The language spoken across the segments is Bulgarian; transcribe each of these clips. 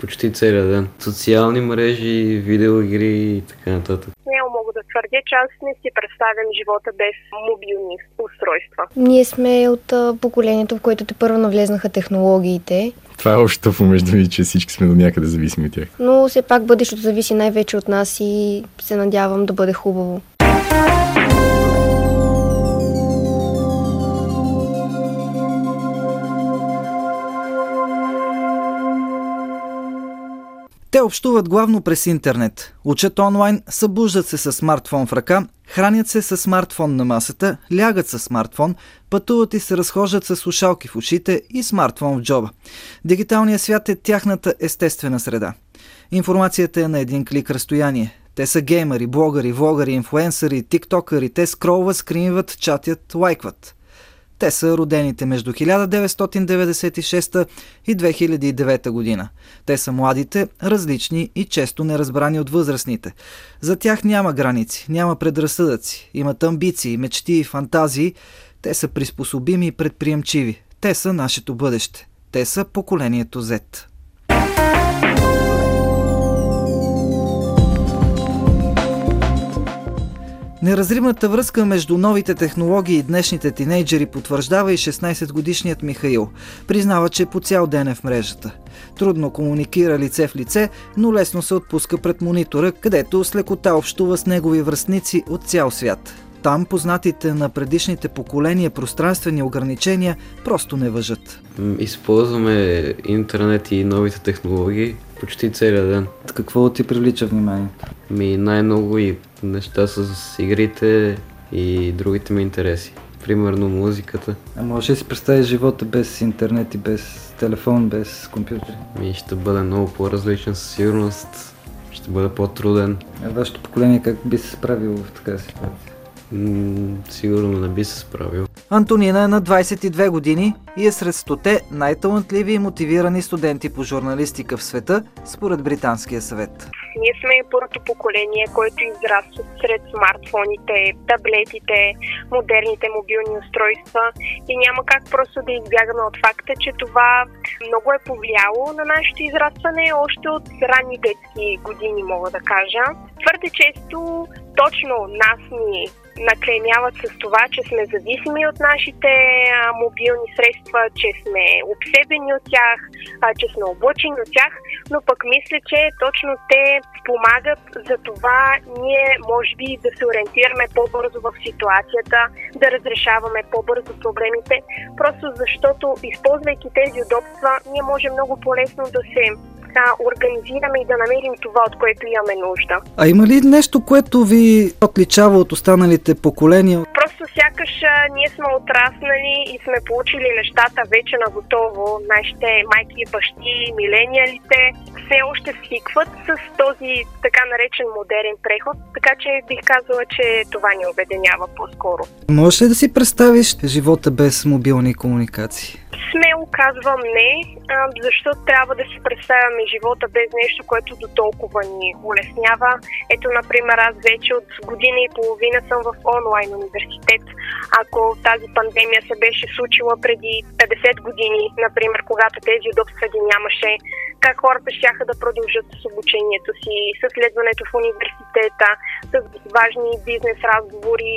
Почти целия ден. Социални мрежи, видеоигри и така нататък. Смело мога да твърдя, че аз не си представям живота без мобилни устройства. Ние сме от а, поколението, в което те първо навлезнаха технологиите, Това е общото помежду ми, че всички сме до някъде зависими от тях. но все пак бъдещето зависи най-вече от нас и се надявам да бъде хубаво. Те общуват главно през интернет, учат онлайн, събуждат се с смартфон в ръка, хранят се с смартфон на масата, лягат с смартфон, пътуват и се разхождат с слушалки в ушите и смартфон в джоба. Дигиталният свят е тяхната естествена среда. Информацията е на един клик разстояние. Те са геймери, блогъри, влогъри, инфлуенсъри, тиктокъри. Те скролват, скримват, чатят, лайкват. Те са родените между 1996 и 2009 година. Те са младите, различни и често неразбрани от възрастните. За тях няма граници, няма предразсъдъци, имат амбиции, мечти и фантазии. Те са приспособими и предприемчиви. Те са нашето бъдеще. Те са поколението Z. Неразривната връзка между новите технологии и днешните тинейджери потвърждава и 16-годишният Михаил. Признава, че по цял ден е в мрежата. Трудно комуникира лице в лице, но лесно се отпуска пред монитора, където с лекота общува с негови връстници от цял свят. Там познатите на предишните поколения пространствени ограничения просто не въжат. Използваме интернет и новите технологии почти целия ден. Какво ти привлича вниманието? Ми най-много и неща с игрите и другите ми интереси. Примерно музиката. А може ли си представиш живота без интернет и без телефон, без компютър? Ми ще бъде много по-различен със сигурност. Ще бъде по-труден. А вашето поколение как би се справило в такава ситуация? М, Сигурно не би се справил. Антонина е на 22 години и е сред стоте най-талантливи и мотивирани студенти по журналистика в света, според Британския съвет. Ние сме първото поколение, което израства сред смартфоните, таблетите, модерните мобилни устройства и няма как просто да избягаме от факта, че това много е повлияло на нашето израстване още от ранни детски години, мога да кажа. Твърде често точно нас ни наклемяват с това, че сме зависими от нашите мобилни средства, че сме обсебени от тях, че сме облъчени от тях, но пък мисля, че точно те спомагат за това ние може би да се ориентираме по-бързо в ситуацията, да разрешаваме по-бързо проблемите, просто защото използвайки тези удобства, ние може много по-лесно да се така, организираме и да намерим това, от което имаме нужда. А има ли нещо, което ви отличава от останалите поколения? Просто сякаш ние сме отраснали и сме получили нещата вече на готово. Нашите майки и бащи, милениалите, все още свикват с този така наречен модерен преход, така че бих казала, че това ни обединява по-скоро. Можеш ли да си представиш живота без мобилни комуникации? Смело казвам не, защото трябва да си представяме живота без нещо, което до толкова ни улеснява. Ето, например, аз вече от година и половина съм в онлайн университет. Ако тази пандемия се беше случила преди 50 години, например, когато тези удобства ги нямаше, как хората щяха да продължат с обучението си, с следването в университета, с важни бизнес разговори.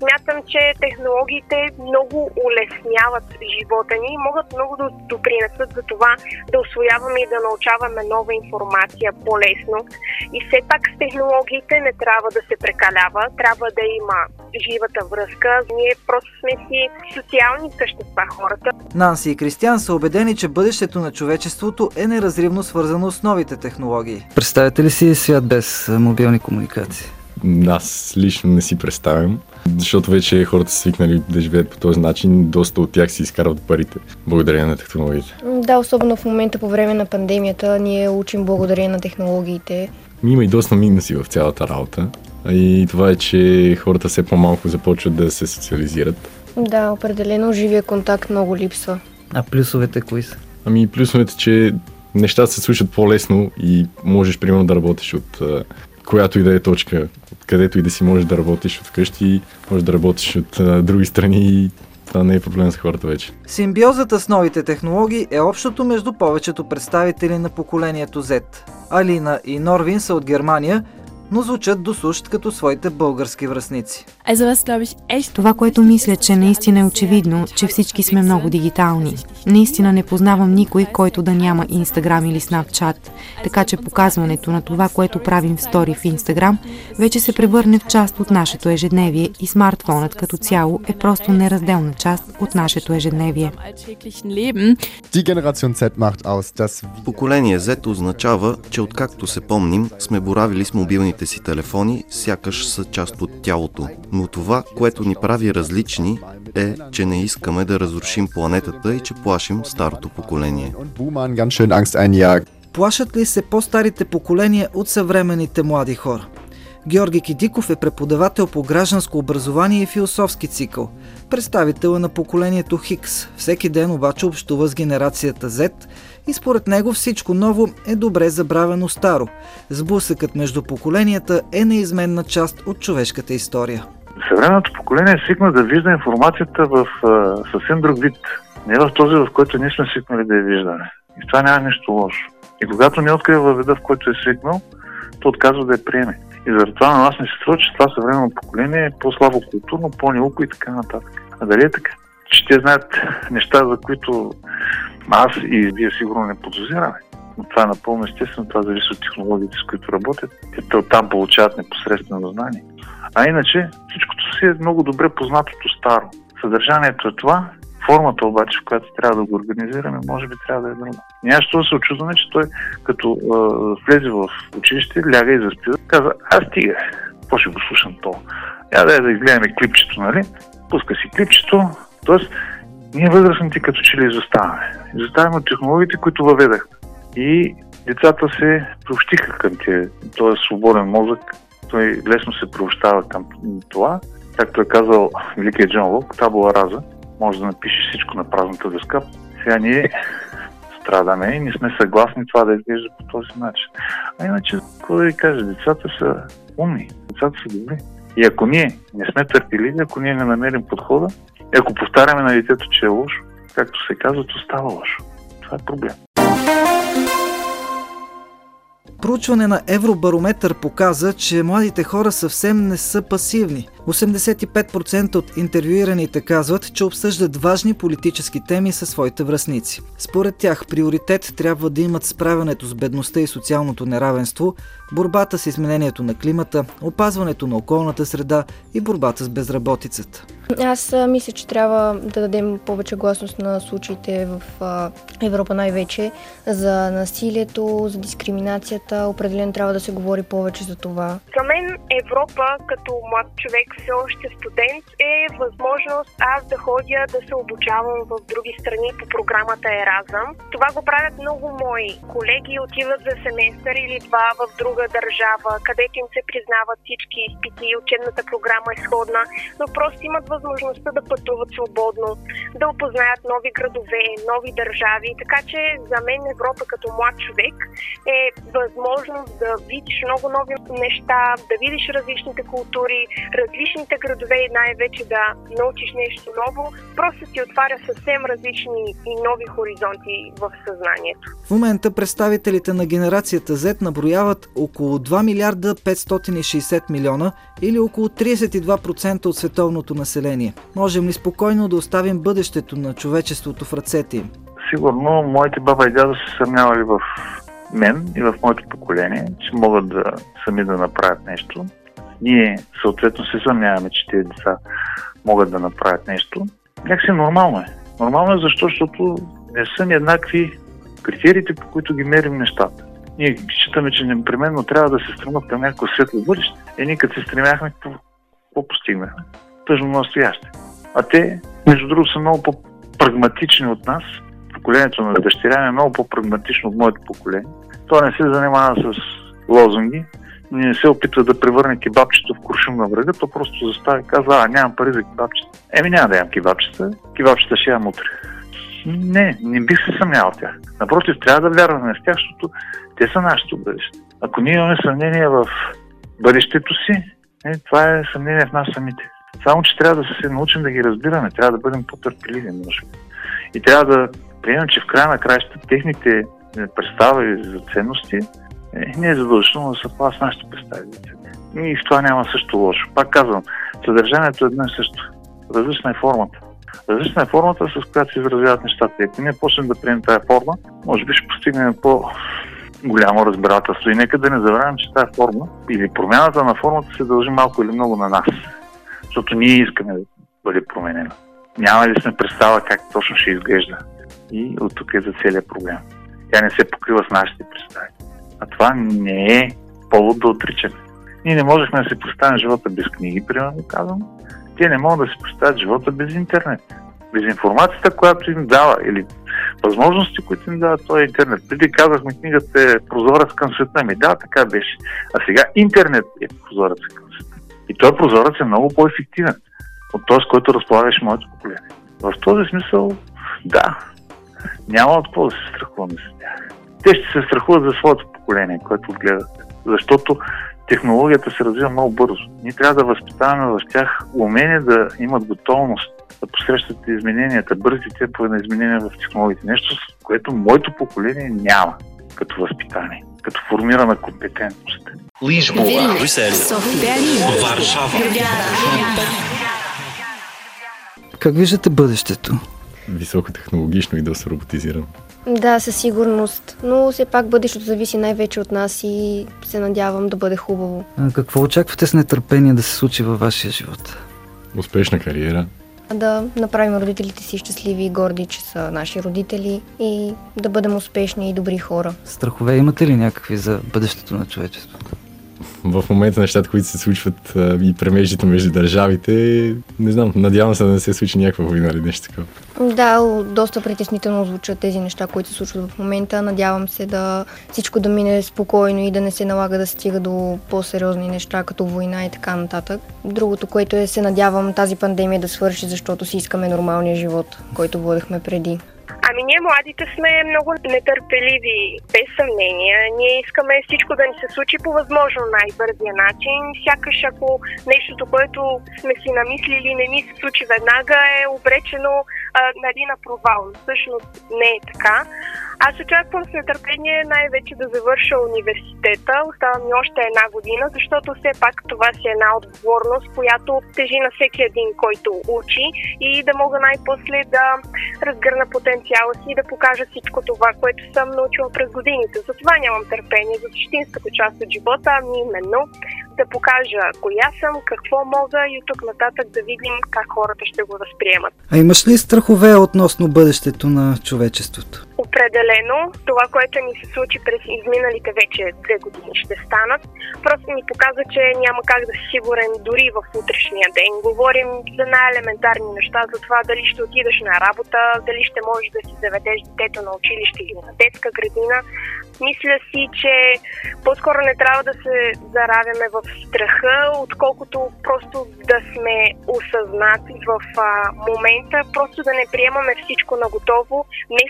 Смятам, че технологиите много улесняват живота ни и могат много да допринесат за това да освояваме и да научаваме нова информация по-лесно. И все пак с технологиите не трябва да се прекалява, трябва да има живата връзка. Ние просто сме си социални същества хората. Нанси и Кристиан са убедени, че бъдещето на човечеството е неразривно свързано с новите технологии. Представете ли си свят без мобилни комуникации? Аз лично не си представям, защото вече хората са свикнали да живеят по този начин. Доста от тях си изкарват парите, благодарение на технологиите. Да, особено в момента по време на пандемията ние учим благодарение на технологиите. Има и доста минуси в цялата работа. И това е, че хората все по-малко започват да се социализират. Да, определено живия контакт много липсва. А плюсовете кои са? Ами плюсовете, че нещата се случват по-лесно и можеш примерно да работиш от а, която и да е точка, където и да си можеш да работиш от вкъщи, можеш да работиш от а, други страни и това не е проблем за хората вече. Симбиозата с новите технологии е общото между повечето представители на поколението Z. Алина и Норвин са от Германия, но звучат досущ като своите български връзници. Това, което мисля, че наистина е очевидно, че всички сме много дигитални. Наистина не познавам никой, който да няма Инстаграм или Снапчат, така че показването на това, което правим в стори в Инстаграм, вече се превърне в част от нашето ежедневие и смартфонът като цяло е просто неразделна част от нашето ежедневие. Dass Поколение Z означава, че откакто се помним, сме боравили с мобилните си телефони, сякаш са част от тялото. Но това, което ни прави различни, е, че не искаме да разрушим планетата и че плашим старото поколение. Плашат ли се по-старите поколения от съвременните млади хора? Георги Кидиков е преподавател по гражданско образование и философски цикъл. Представител е на поколението Хикс. Всеки ден обаче общува с генерацията Z и според него всичко ново е добре забравено старо. Сблъсъкът между поколенията е неизменна част от човешката история. Съвременното поколение е свикна да вижда информацията в съвсем друг вид. Не в този, в който ние сме свикнали да я виждаме. И това няма нищо лошо. И когато не открива във вида, в който е свикнал, то отказва да я приеме. И заради това на нас не се струва, че това съвременно поколение е по-слабо културно, по-неуко и така нататък. А дали е така? Че те знаят неща, за които аз и вие сигурно не подозираме. Но това е напълно естествено, това зависи от технологиите, с които работят. Те оттам получават непосредствено знание. А иначе всичкото си е много добре познатото старо. Съдържанието е това, формата обаче, в която трябва да го организираме, може би трябва да е друга. Няма що да се очудваме, че той като е, влезе в училище, ляга и заспи, каза, аз стига, какво ще го слушам то? Я да, да изгледаме клипчето, нали? Пуска си клипчето, т.е. ние възрастните като че ли изоставаме. Изоставаме от технологиите, които въведах. И децата се приобщиха към тези, този свободен мозък, той лесно се приобщава към това. Както е казал великият Джон Лок, табула раза, може да напишеш всичко на празната дъска. Сега ние страдаме и не сме съгласни това да изглежда по този начин. А иначе, какво да ви кажа, децата са умни, децата са добри. И ако ние не сме търпеливи, ако ние не намерим подхода, ако повтаряме на детето, че е лошо, както се казва, то става лошо. Това е проблем. Проучване на Евробарометър показа, че младите хора съвсем не са пасивни. 85% от интервюираните казват, че обсъждат важни политически теми със своите връзници. Според тях приоритет трябва да имат справянето с бедността и социалното неравенство, борбата с изменението на климата, опазването на околната среда и борбата с безработицата. Аз мисля, че трябва да дадем повече гласност на случаите в Европа най-вече за насилието, за дискриминацията. Определено трябва да се говори повече за това. За мен Европа като млад човек, все още студент, е възможност аз да ходя да се обучавам в други страни по програмата Еразъм. Това го правят много мои колеги, отиват за семестър или два в друга държава, където им се признават всички изпити, учебната програма е сходна, но просто имат възможността да пътуват свободно, да опознаят нови градове, нови държави. Така че за мен Европа като млад човек е възможност да видиш много нови неща, да видиш различните култури, различните градове и най-вече да научиш нещо ново. Просто ти отваря съвсем различни и нови хоризонти в съзнанието. В момента представителите на генерацията Z наброяват около 2 милиарда 560 милиона или около 32% от световното население. Можем ли спокойно да оставим бъдещето на човечеството в ръцете им? Сигурно моите баба и дядо се съмнявали в мен и в моето поколение, че могат да сами да направят нещо. Ние съответно се съмняваме, че тези деца могат да направят нещо. Някакси нормално е. Нормално е защо, защото не са еднакви критериите, по които ги мерим нещата. Ние считаме, че непременно трябва да се стремат към някакво светло бъдеще. Е, ние като се стремяхме, какво, постигнахме? Тъжно настояще. А те, между другото, са много по-прагматични от нас. Поколението на дъщеря е много по-прагматично от моето поколение. То не се занимава с лозунги, не се опитва да превърне кебабчето в куршум на врага, то просто застава и казва, а нямам пари за кебабчета. Еми няма да ям кебабчета, кебабчета ще ям утре. Не, не бих се съмнявал в тях. Напротив, трябва да вярваме в тях, защото те са нашето бъдеще. Ако ние имаме съмнение в бъдещето си, е, това е съмнение в нас самите. Само, че трябва да се научим да ги разбираме, трябва да бъдем по-търпеливи, може би. И трябва да приемем, че в края на краища техните е, представи за ценности е, не е задължително да съвпада с нашите представи за ценности. И в това няма също лошо. Пак казвам, съдържанието е едно и също. Различна е формата. Различна е формата, с която се изразяват нещата. И ако ние почнем да приемем тази форма, може би ще постигнем по голямо разбирателство. И нека да не забравяме, че тази форма или промяната на формата се дължи малко или много на нас. Защото ние искаме да бъде променена. Няма ли сме представа как точно ще изглежда. И от тук е за целият проблем. Тя не се покрива с нашите представи. А това не е повод да отричаме. Ние не можехме да си представим живота без книги, примерно казвам. Те не могат да си представят живота без интернет. Без информацията, която им дава или възможности, които им дава този интернет. Преди казахме, книгата е прозорец към света. Ми да, така беше. А сега интернет е прозорец към света. И този прозорец е много по-ефективен от този, който разполагаше моето поколение. В този смисъл, да, няма от какво да се страхуваме с тях. Те ще се страхуват за своето поколение, което гледат. Защото технологията се развива много бързо. Ние трябва да възпитаваме в тях умение да имат готовност да посрещат измененията, бързи темпове на изменения в технологиите. Нещо, което моето поколение няма като възпитание, като формирана компетентност. Лижбова, Брюсел, Варшава. Как виждате бъдещето? Високотехнологично и доста роботизирано. Да, със сигурност. Но все пак бъдещето зависи най-вече от нас и се надявам да бъде хубаво. А какво очаквате с нетърпение да се случи във вашия живот? Успешна кариера. Да направим родителите си щастливи и горди, че са наши родители и да бъдем успешни и добри хора. Страхове имате ли някакви за бъдещето на човечеството? В момента нещата, които се случват и премеждите между държавите, не знам, надявам се да не се случи някаква война или нещо такова. Да, доста притеснително звучат тези неща, които се случват в момента. Надявам се да всичко да мине спокойно и да не се налага да стига до по-сериозни неща, като война и така нататък. Другото, което е, се надявам тази пандемия да свърши, защото си искаме нормалния живот, който водехме преди. Ами ние младите сме много нетърпеливи, без съмнение. Ние искаме всичко да ни се случи по възможно най-бързия начин. Сякаш ако нещото, което сме си намислили, не ни се случи веднага, е обречено а, нали, на провал. Всъщност не е така. Аз очаквам с нетърпение най-вече да завърша университета. Остава ми още една година, защото все пак това си е една отговорност, която тежи на всеки един, който учи и да мога най-после да разгърна потенциала си и да покажа всичко това, което съм научила през годините. Затова нямам търпение за същинската част от живота, ами именно да покажа коя съм, какво мога и от тук нататък да видим как хората ще го възприемат. А имаш ли страхове относно бъдещето на човечеството? Определено, това, което ни се случи през изминалите вече две години ще станат, просто ни показва, че няма как да си сигурен дори в утрешния ден. Говорим за най-елементарни неща, за това дали ще отидеш на работа, дали ще можеш да си заведеш детето на училище или на детска градина. Мисля си, че по-скоро не трябва да се заравяме в страха, отколкото просто да сме осъзнати в а, момента, просто да не приемаме всичко на готово, не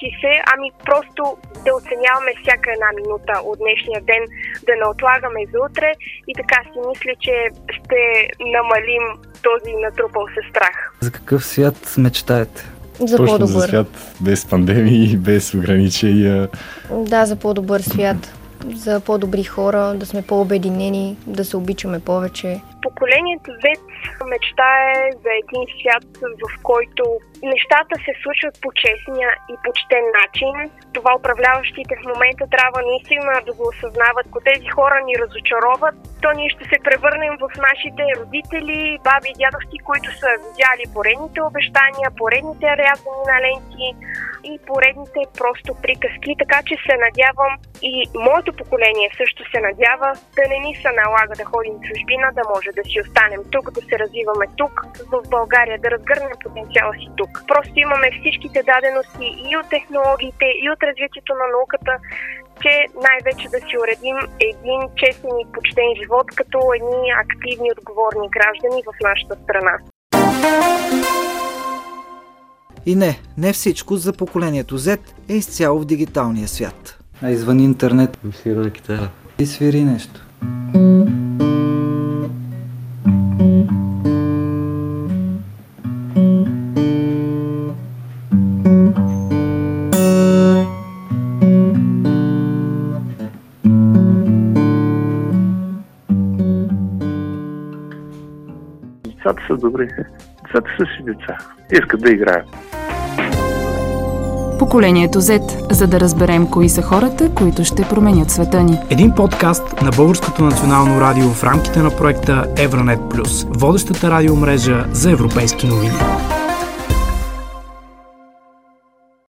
се, ами просто да оценяваме всяка една минута от днешния ден, да не отлагаме за утре и така си мисля, че ще намалим този натрупал се страх. За какъв свят мечтаете? За Точно по-добър. за свят без пандемии, без ограничения. Да, за по-добър свят. За по-добри хора, да сме по-обединени, да се обичаме повече. Поколението Z мечтае за един свят, в който нещата се случват по честния и почтен начин. Това управляващите в момента трябва наистина да го осъзнават. Ако тези хора ни разочароват, то ние ще се превърнем в нашите родители, баби и дядовци, които са видяли поредните обещания, поредните рязани на ленти и поредните просто приказки. Така че се надявам и моето поколение също се надява да не ни се налага да ходим в чужбина, да може да си останем тук, да се развиваме тук, в България, да разгърнем потенциала си тук. Просто имаме всичките дадености и от технологиите, и от развитието на науката, че най-вече да си уредим един честен и почтен живот като едни активни, отговорни граждани в нашата страна. И не, не всичко за поколението Z е изцяло в дигиталния свят. А извън интернет... Свира на китара. И свири нещо. Децата са добри. Децата са си деца. Искат да играят. Поколението Z, за да разберем кои са хората, които ще променят света ни. Един подкаст на Българското национално радио в рамките на проекта Евронет Плюс, водещата радиомрежа за европейски новини.